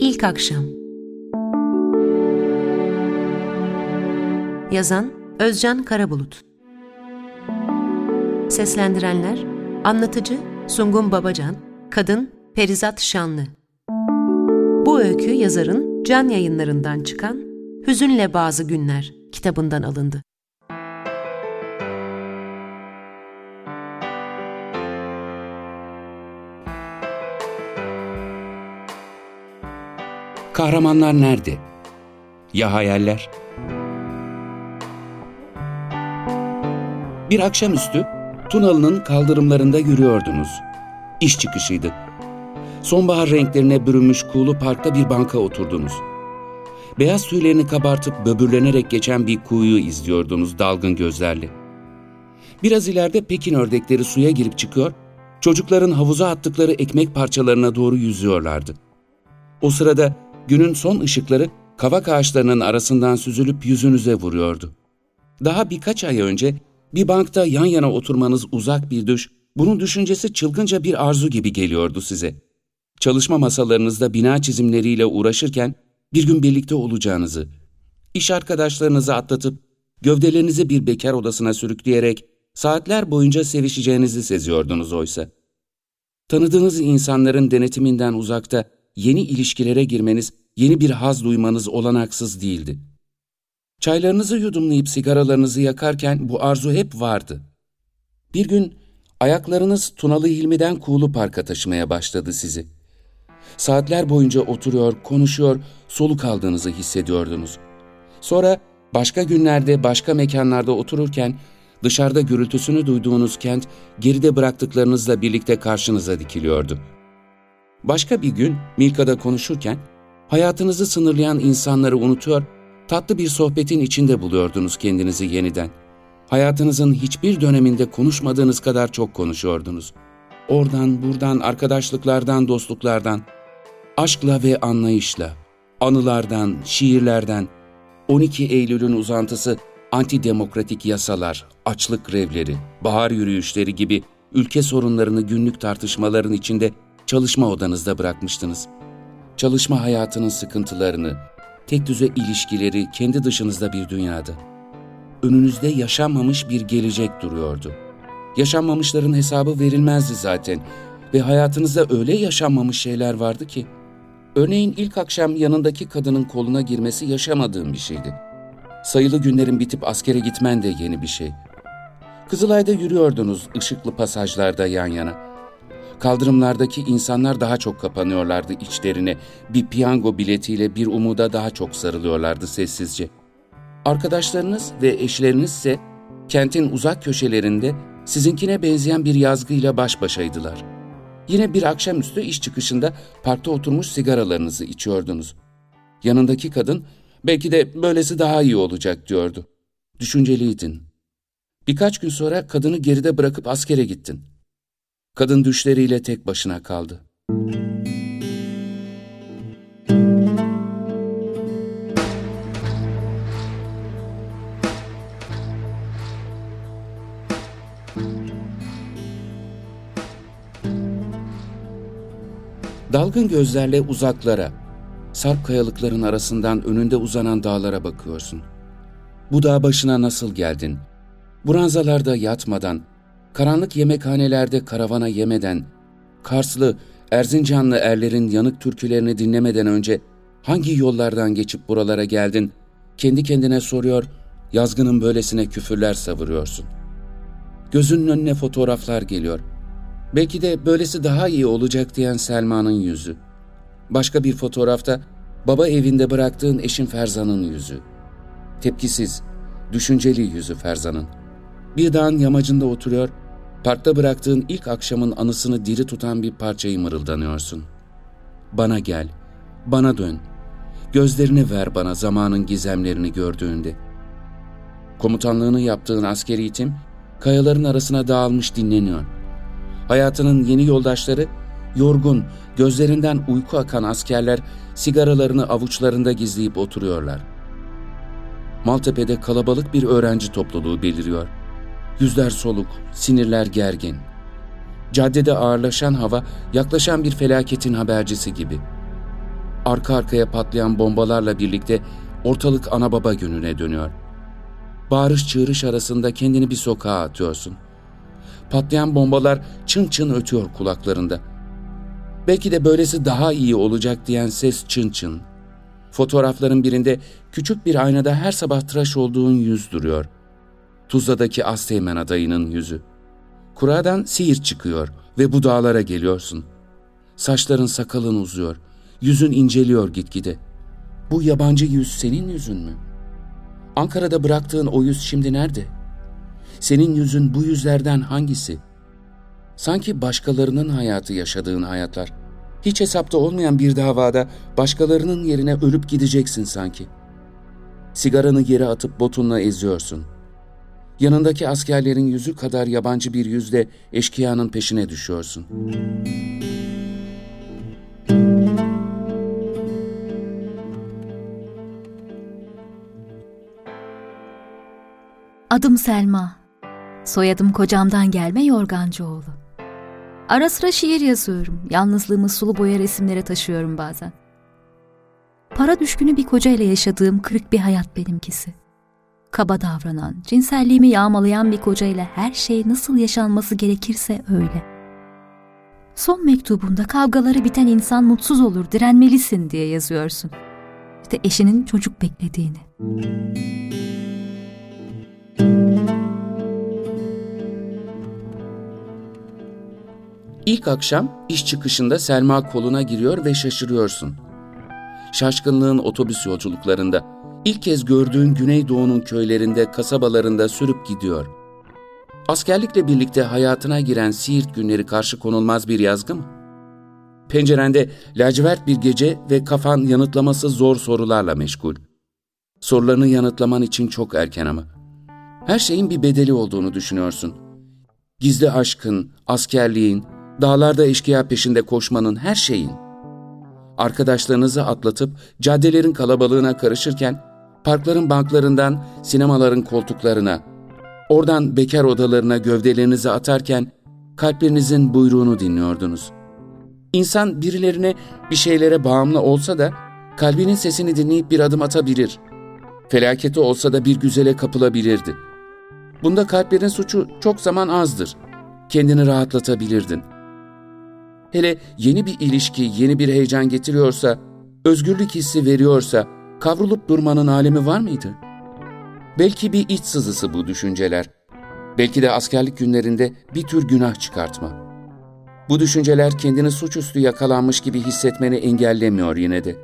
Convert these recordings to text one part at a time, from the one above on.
İlk Akşam. Yazan Özcan Karabulut. Seslendirenler Anlatıcı Sungun Babacan Kadın Perizat Şanlı. Bu öykü yazarın Can yayınlarından çıkan Hüzünle Bazı Günler kitabından alındı. Kahramanlar nerede? Ya hayaller? Bir akşamüstü Tunalı'nın kaldırımlarında yürüyordunuz. İş çıkışıydı. Sonbahar renklerine bürünmüş kuğulu parkta bir banka oturdunuz. Beyaz tüylerini kabartıp böbürlenerek geçen bir kuğuyu izliyordunuz dalgın gözlerle. Biraz ileride Pekin ördekleri suya girip çıkıyor, çocukların havuza attıkları ekmek parçalarına doğru yüzüyorlardı. O sırada günün son ışıkları kavak ağaçlarının arasından süzülüp yüzünüze vuruyordu. Daha birkaç ay önce bir bankta yan yana oturmanız uzak bir düş, bunun düşüncesi çılgınca bir arzu gibi geliyordu size. Çalışma masalarınızda bina çizimleriyle uğraşırken bir gün birlikte olacağınızı, iş arkadaşlarınızı atlatıp gövdelerinizi bir bekar odasına sürükleyerek saatler boyunca sevişeceğinizi seziyordunuz oysa. Tanıdığınız insanların denetiminden uzakta yeni ilişkilere girmeniz, yeni bir haz duymanız olanaksız değildi. Çaylarınızı yudumlayıp sigaralarınızı yakarken bu arzu hep vardı. Bir gün ayaklarınız Tunalı Hilmi'den Kuğulu Park'a taşımaya başladı sizi. Saatler boyunca oturuyor, konuşuyor, soluk aldığınızı hissediyordunuz. Sonra başka günlerde, başka mekanlarda otururken dışarıda gürültüsünü duyduğunuz kent geride bıraktıklarınızla birlikte karşınıza dikiliyordu. Başka bir gün Milka'da konuşurken hayatınızı sınırlayan insanları unutuyor, tatlı bir sohbetin içinde buluyordunuz kendinizi yeniden. Hayatınızın hiçbir döneminde konuşmadığınız kadar çok konuşuyordunuz. Oradan, buradan, arkadaşlıklardan, dostluklardan, aşkla ve anlayışla, anılardan, şiirlerden, 12 Eylül'ün uzantısı antidemokratik yasalar, açlık grevleri, bahar yürüyüşleri gibi ülke sorunlarını günlük tartışmaların içinde çalışma odanızda bırakmıştınız. Çalışma hayatının sıkıntılarını, tek düze ilişkileri kendi dışınızda bir dünyada. Önünüzde yaşanmamış bir gelecek duruyordu. Yaşanmamışların hesabı verilmezdi zaten ve hayatınızda öyle yaşanmamış şeyler vardı ki. Örneğin ilk akşam yanındaki kadının koluna girmesi yaşamadığım bir şeydi. Sayılı günlerin bitip askere gitmen de yeni bir şey. Kızılay'da yürüyordunuz ışıklı pasajlarda yan yana. Kaldırımlardaki insanlar daha çok kapanıyorlardı içlerine, bir piyango biletiyle bir umuda daha çok sarılıyorlardı sessizce. Arkadaşlarınız ve eşleriniz ise kentin uzak köşelerinde sizinkine benzeyen bir yazgıyla baş başaydılar. Yine bir akşamüstü iş çıkışında parkta oturmuş sigaralarınızı içiyordunuz. Yanındaki kadın, belki de böylesi daha iyi olacak diyordu. Düşünceliydin. Birkaç gün sonra kadını geride bırakıp askere gittin. Kadın düşleriyle tek başına kaldı. Dalgın gözlerle uzaklara, sarp kayalıkların arasından önünde uzanan dağlara bakıyorsun. Bu dağ başına nasıl geldin? Buranzalarda yatmadan, karanlık yemekhanelerde karavana yemeden, Karslı, Erzincanlı erlerin yanık türkülerini dinlemeden önce hangi yollardan geçip buralara geldin? Kendi kendine soruyor, yazgının böylesine küfürler savuruyorsun. Gözünün önüne fotoğraflar geliyor. Belki de böylesi daha iyi olacak diyen Selma'nın yüzü. Başka bir fotoğrafta baba evinde bıraktığın eşin Ferzan'ın yüzü. Tepkisiz, düşünceli yüzü Ferzan'ın. Bir dağın yamacında oturuyor, parkta bıraktığın ilk akşamın anısını diri tutan bir parçayı mırıldanıyorsun. Bana gel, bana dön. Gözlerini ver bana zamanın gizemlerini gördüğünde. Komutanlığını yaptığın askeri tim, kayaların arasına dağılmış dinleniyor. Hayatının yeni yoldaşları, yorgun, gözlerinden uyku akan askerler sigaralarını avuçlarında gizleyip oturuyorlar. Maltepe'de kalabalık bir öğrenci topluluğu beliriyor. Yüzler soluk, sinirler gergin. Caddede ağırlaşan hava yaklaşan bir felaketin habercisi gibi. arka arkaya patlayan bombalarla birlikte ortalık ana baba gününe dönüyor. Bağırış çığırış arasında kendini bir sokağa atıyorsun. Patlayan bombalar çın çın ötüyor kulaklarında. Belki de böylesi daha iyi olacak diyen ses çın çın. Fotoğrafların birinde küçük bir aynada her sabah tıraş olduğun yüz duruyor. Tuzla'daki Asteğmen adayının yüzü. Kuradan sihir çıkıyor ve bu dağlara geliyorsun. Saçların sakalın uzuyor, yüzün inceliyor gitgide. Bu yabancı yüz senin yüzün mü? Ankara'da bıraktığın o yüz şimdi nerede? Senin yüzün bu yüzlerden hangisi? Sanki başkalarının hayatı yaşadığın hayatlar. Hiç hesapta olmayan bir davada başkalarının yerine ölüp gideceksin sanki. Sigaranı yere atıp botunla eziyorsun. Yanındaki askerlerin yüzü kadar yabancı bir yüzle eşkıyanın peşine düşüyorsun. Adım Selma. Soyadım kocamdan gelme Yorgancıoğlu. Ara sıra şiir yazıyorum. Yalnızlığımı sulu boya resimlere taşıyorum bazen. Para düşkünü bir koca ile yaşadığım kırık bir hayat benimkisi. Kaba davranan, cinselliğimi yağmalayan bir koca ile her şey nasıl yaşanması gerekirse öyle. Son mektubunda kavgaları biten insan mutsuz olur, direnmelisin diye yazıyorsun. İşte eşinin çocuk beklediğini. İlk akşam iş çıkışında Selma koluna giriyor ve şaşırıyorsun. Şaşkınlığın otobüs yolculuklarında, ilk kez gördüğün Güneydoğu'nun köylerinde, kasabalarında sürüp gidiyor. Askerlikle birlikte hayatına giren Siirt günleri karşı konulmaz bir yazgı mı? Pencerende lacivert bir gece ve kafan yanıtlaması zor sorularla meşgul. Sorularını yanıtlaman için çok erken ama. Her şeyin bir bedeli olduğunu düşünüyorsun. Gizli aşkın, askerliğin, dağlarda eşkıya peşinde koşmanın her şeyin. Arkadaşlarınızı atlatıp caddelerin kalabalığına karışırken, parkların banklarından sinemaların koltuklarına, oradan bekar odalarına gövdelerinizi atarken kalplerinizin buyruğunu dinliyordunuz. İnsan birilerine bir şeylere bağımlı olsa da kalbinin sesini dinleyip bir adım atabilir. Felaketi olsa da bir güzele kapılabilirdi. Bunda kalplerin suçu çok zaman azdır. Kendini rahatlatabilirdin.'' hele yeni bir ilişki, yeni bir heyecan getiriyorsa, özgürlük hissi veriyorsa, kavrulup durmanın alemi var mıydı? Belki bir iç sızısı bu düşünceler. Belki de askerlik günlerinde bir tür günah çıkartma. Bu düşünceler kendini suçüstü yakalanmış gibi hissetmeni engellemiyor yine de.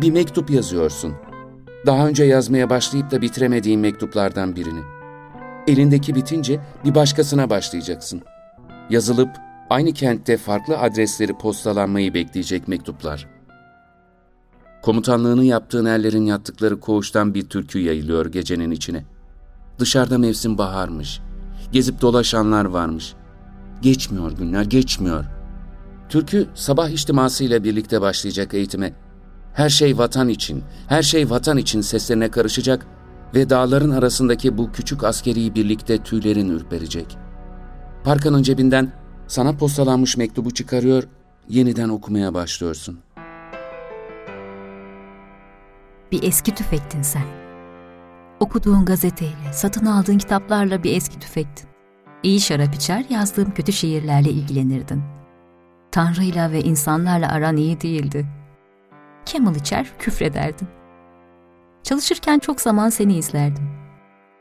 Bir mektup yazıyorsun. Daha önce yazmaya başlayıp da bitiremediğin mektuplardan birini. Elindeki bitince bir başkasına başlayacaksın. Yazılıp aynı kentte farklı adresleri postalanmayı bekleyecek mektuplar. Komutanlığını yaptığın erlerin yattıkları koğuştan bir türkü yayılıyor gecenin içine. Dışarıda mevsim baharmış. Gezip dolaşanlar varmış. Geçmiyor günler, geçmiyor. Türkü sabah içtimasıyla birlikte başlayacak eğitime. Her şey vatan için, her şey vatan için seslerine karışacak ve dağların arasındaki bu küçük askeri birlikte tüylerin ürperecek. Parkanın cebinden sana postalanmış mektubu çıkarıyor, yeniden okumaya başlıyorsun. Bir eski tüfektin sen. Okuduğun gazeteyle, satın aldığın kitaplarla bir eski tüfektin. İyi şarap içer, yazdığım kötü şiirlerle ilgilenirdin. Tanrı'yla ve insanlarla aran iyi değildi. Camel içer, küfrederdin. Çalışırken çok zaman seni izlerdim.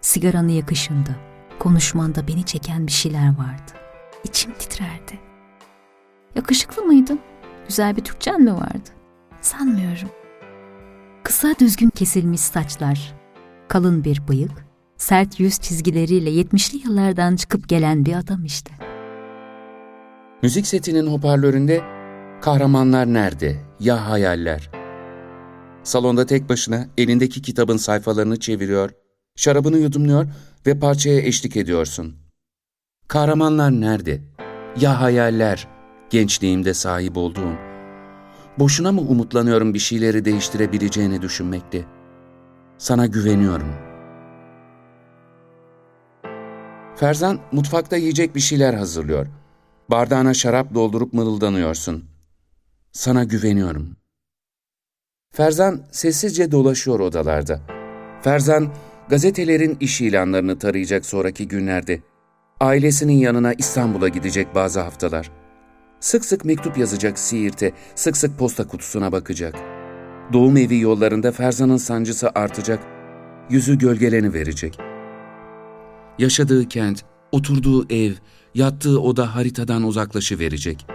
Sigaranı yakışında, konuşmanda beni çeken bir şeyler vardı. İçim titrerdi. Yakışıklı mıydın? Güzel bir Türkçen mi vardı? Sanmıyorum. Kısa düzgün kesilmiş saçlar, kalın bir bıyık, sert yüz çizgileriyle yetmişli yıllardan çıkıp gelen bir adam işte. Müzik setinin hoparlöründe kahramanlar nerede, ya hayaller. Salonda tek başına elindeki kitabın sayfalarını çeviriyor, şarabını yudumluyor ve parçaya eşlik ediyorsun. Kahramanlar nerede? Ya hayaller, gençliğimde sahip olduğum. Boşuna mı umutlanıyorum bir şeyleri değiştirebileceğini düşünmekte? Sana güveniyorum. Ferzan mutfakta yiyecek bir şeyler hazırlıyor. Bardağına şarap doldurup mırıldanıyorsun. Sana güveniyorum. Ferzan sessizce dolaşıyor odalarda. Ferzan, gazetelerin iş ilanlarını tarayacak sonraki günlerde. Ailesinin yanına İstanbul'a gidecek bazı haftalar. Sık sık mektup yazacak Siirt'e, sık sık posta kutusuna bakacak. Doğum evi yollarında Ferzan'ın sancısı artacak, yüzü gölgeleni verecek. Yaşadığı kent, oturduğu ev, yattığı oda haritadan uzaklaşı verecek.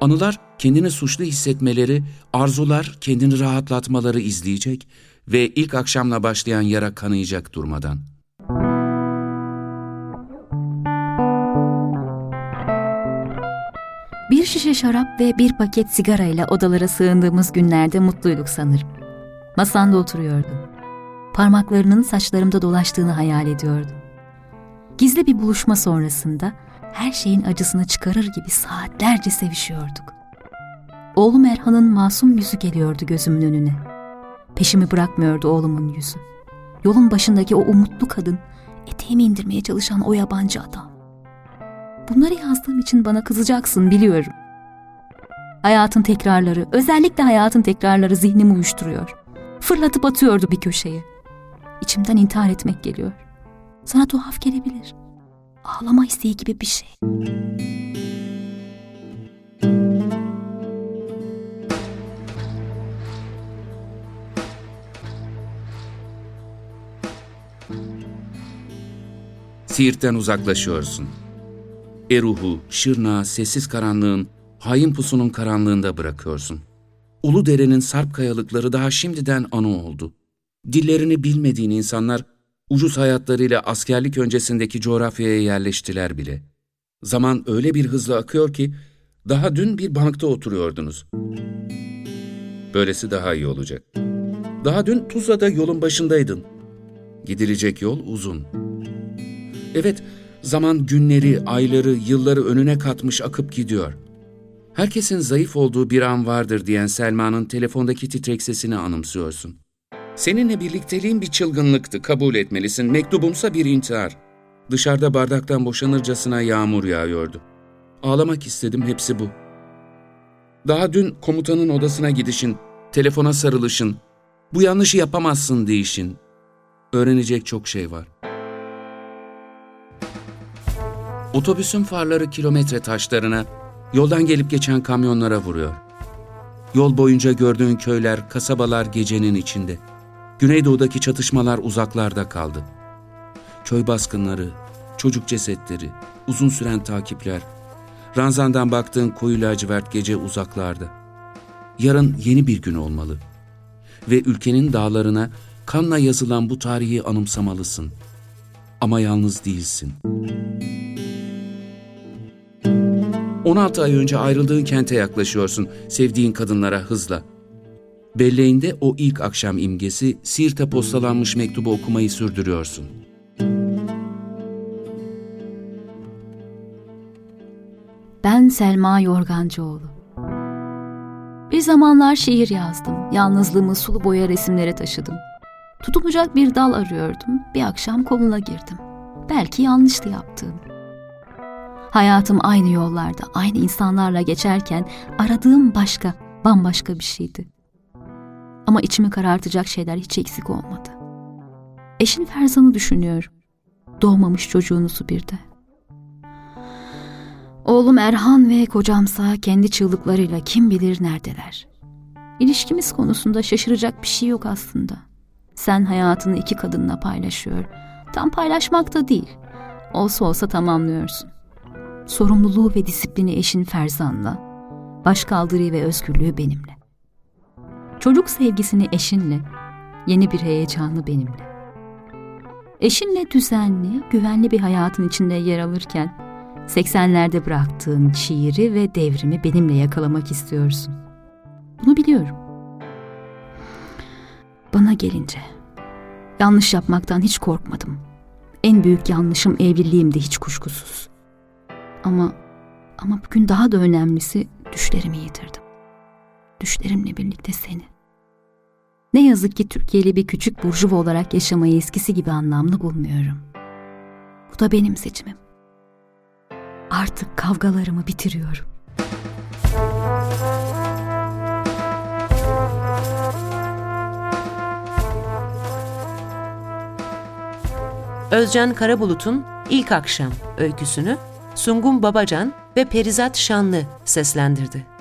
Anılar kendini suçlu hissetmeleri, arzular kendini rahatlatmaları izleyecek ve ilk akşamla başlayan yara kanayacak durmadan. Bir şişe şarap ve bir paket sigarayla odalara sığındığımız günlerde mutluyduk sanırım. Masanda oturuyordum. Parmaklarının saçlarımda dolaştığını hayal ediyordum. Gizli bir buluşma sonrasında her şeyin acısını çıkarır gibi saatlerce sevişiyorduk. Oğlum Erhan'ın masum yüzü geliyordu gözümün önüne. Peşimi bırakmıyordu oğlumun yüzü. Yolun başındaki o umutlu kadın, eteğimi indirmeye çalışan o yabancı adam. Bunları yazdığım için bana kızacaksın biliyorum. Hayatın tekrarları, özellikle hayatın tekrarları zihnimi uyuşturuyor. Fırlatıp atıyordu bir köşeye. İçimden intihar etmek geliyor. Sana tuhaf gelebilir. Ağlama isteği gibi bir şey. Siirt'ten uzaklaşıyorsun. Eruh'u, Şırnağı, sessiz karanlığın, hain pusunun karanlığında bırakıyorsun. Ulu derenin sarp kayalıkları daha şimdiden anı oldu. Dillerini bilmediğin insanlar ucuz hayatlarıyla askerlik öncesindeki coğrafyaya yerleştiler bile. Zaman öyle bir hızla akıyor ki daha dün bir bankta oturuyordunuz. Böylesi daha iyi olacak. Daha dün Tuzla'da yolun başındaydın. Gidilecek yol uzun. Evet, zaman günleri, ayları, yılları önüne katmış akıp gidiyor. Herkesin zayıf olduğu bir an vardır diyen Selma'nın telefondaki titrek sesini anımsıyorsun. Seninle birlikteliğin bir çılgınlıktı, kabul etmelisin. Mektubumsa bir intihar. Dışarıda bardaktan boşanırcasına yağmur yağıyordu. Ağlamak istedim, hepsi bu. Daha dün komutanın odasına gidişin, telefona sarılışın, bu yanlışı yapamazsın deyişin. Öğrenecek çok şey var. Otobüsün farları kilometre taşlarına, yoldan gelip geçen kamyonlara vuruyor. Yol boyunca gördüğün köyler, kasabalar gecenin içinde. Güneydoğudaki çatışmalar uzaklarda kaldı. Köy baskınları, çocuk cesetleri, uzun süren takipler, ranzandan baktığın koyu lacivert gece uzaklarda. Yarın yeni bir gün olmalı. Ve ülkenin dağlarına kanla yazılan bu tarihi anımsamalısın. Ama yalnız değilsin. 16 ay önce ayrıldığın kente yaklaşıyorsun sevdiğin kadınlara hızla. Belleğinde o ilk akşam imgesi, Siirt'e postalanmış mektubu okumayı sürdürüyorsun. Ben Selma Yorgancıoğlu. Bir zamanlar şiir yazdım. Yalnızlığımı sulu boya resimlere taşıdım. Tutunacak bir dal arıyordum. Bir akşam koluna girdim. Belki yanlıştı yaptığım. Hayatım aynı yollarda, aynı insanlarla geçerken aradığım başka, bambaşka bir şeydi. Ama içimi karartacak şeyler hiç eksik olmadı. Eşin Ferzan'ı düşünüyorum. Doğmamış çocuğunuzu bir de. Oğlum Erhan ve kocamsa kendi çığlıklarıyla kim bilir neredeler. İlişkimiz konusunda şaşıracak bir şey yok aslında. Sen hayatını iki kadınla paylaşıyor. Tam paylaşmak da değil. Olsa olsa tamamlıyorsun. Sorumluluğu ve disiplini eşin Ferzan'la, başkaldırıyı ve özgürlüğü benimle. Çocuk sevgisini eşinle, yeni bir heyecanı benimle. Eşinle düzenli, güvenli bir hayatın içinde yer alırken 80'lerde bıraktığın şiiri ve devrimi benimle yakalamak istiyorsun. Bunu biliyorum. Bana gelince yanlış yapmaktan hiç korkmadım. En büyük yanlışım evliliğimdi hiç kuşkusuz. Ama ama bugün daha da önemlisi düşlerimi yitirdim. Düşlerimle birlikte seni. Ne yazık ki Türkiye'li bir küçük burjuva olarak yaşamayı eskisi gibi anlamlı bulmuyorum. Bu da benim seçimim. Artık kavgalarımı bitiriyorum. Özcan Karabulut'un İlk Akşam öyküsünü Sungun Babacan ve Perizat Şanlı seslendirdi.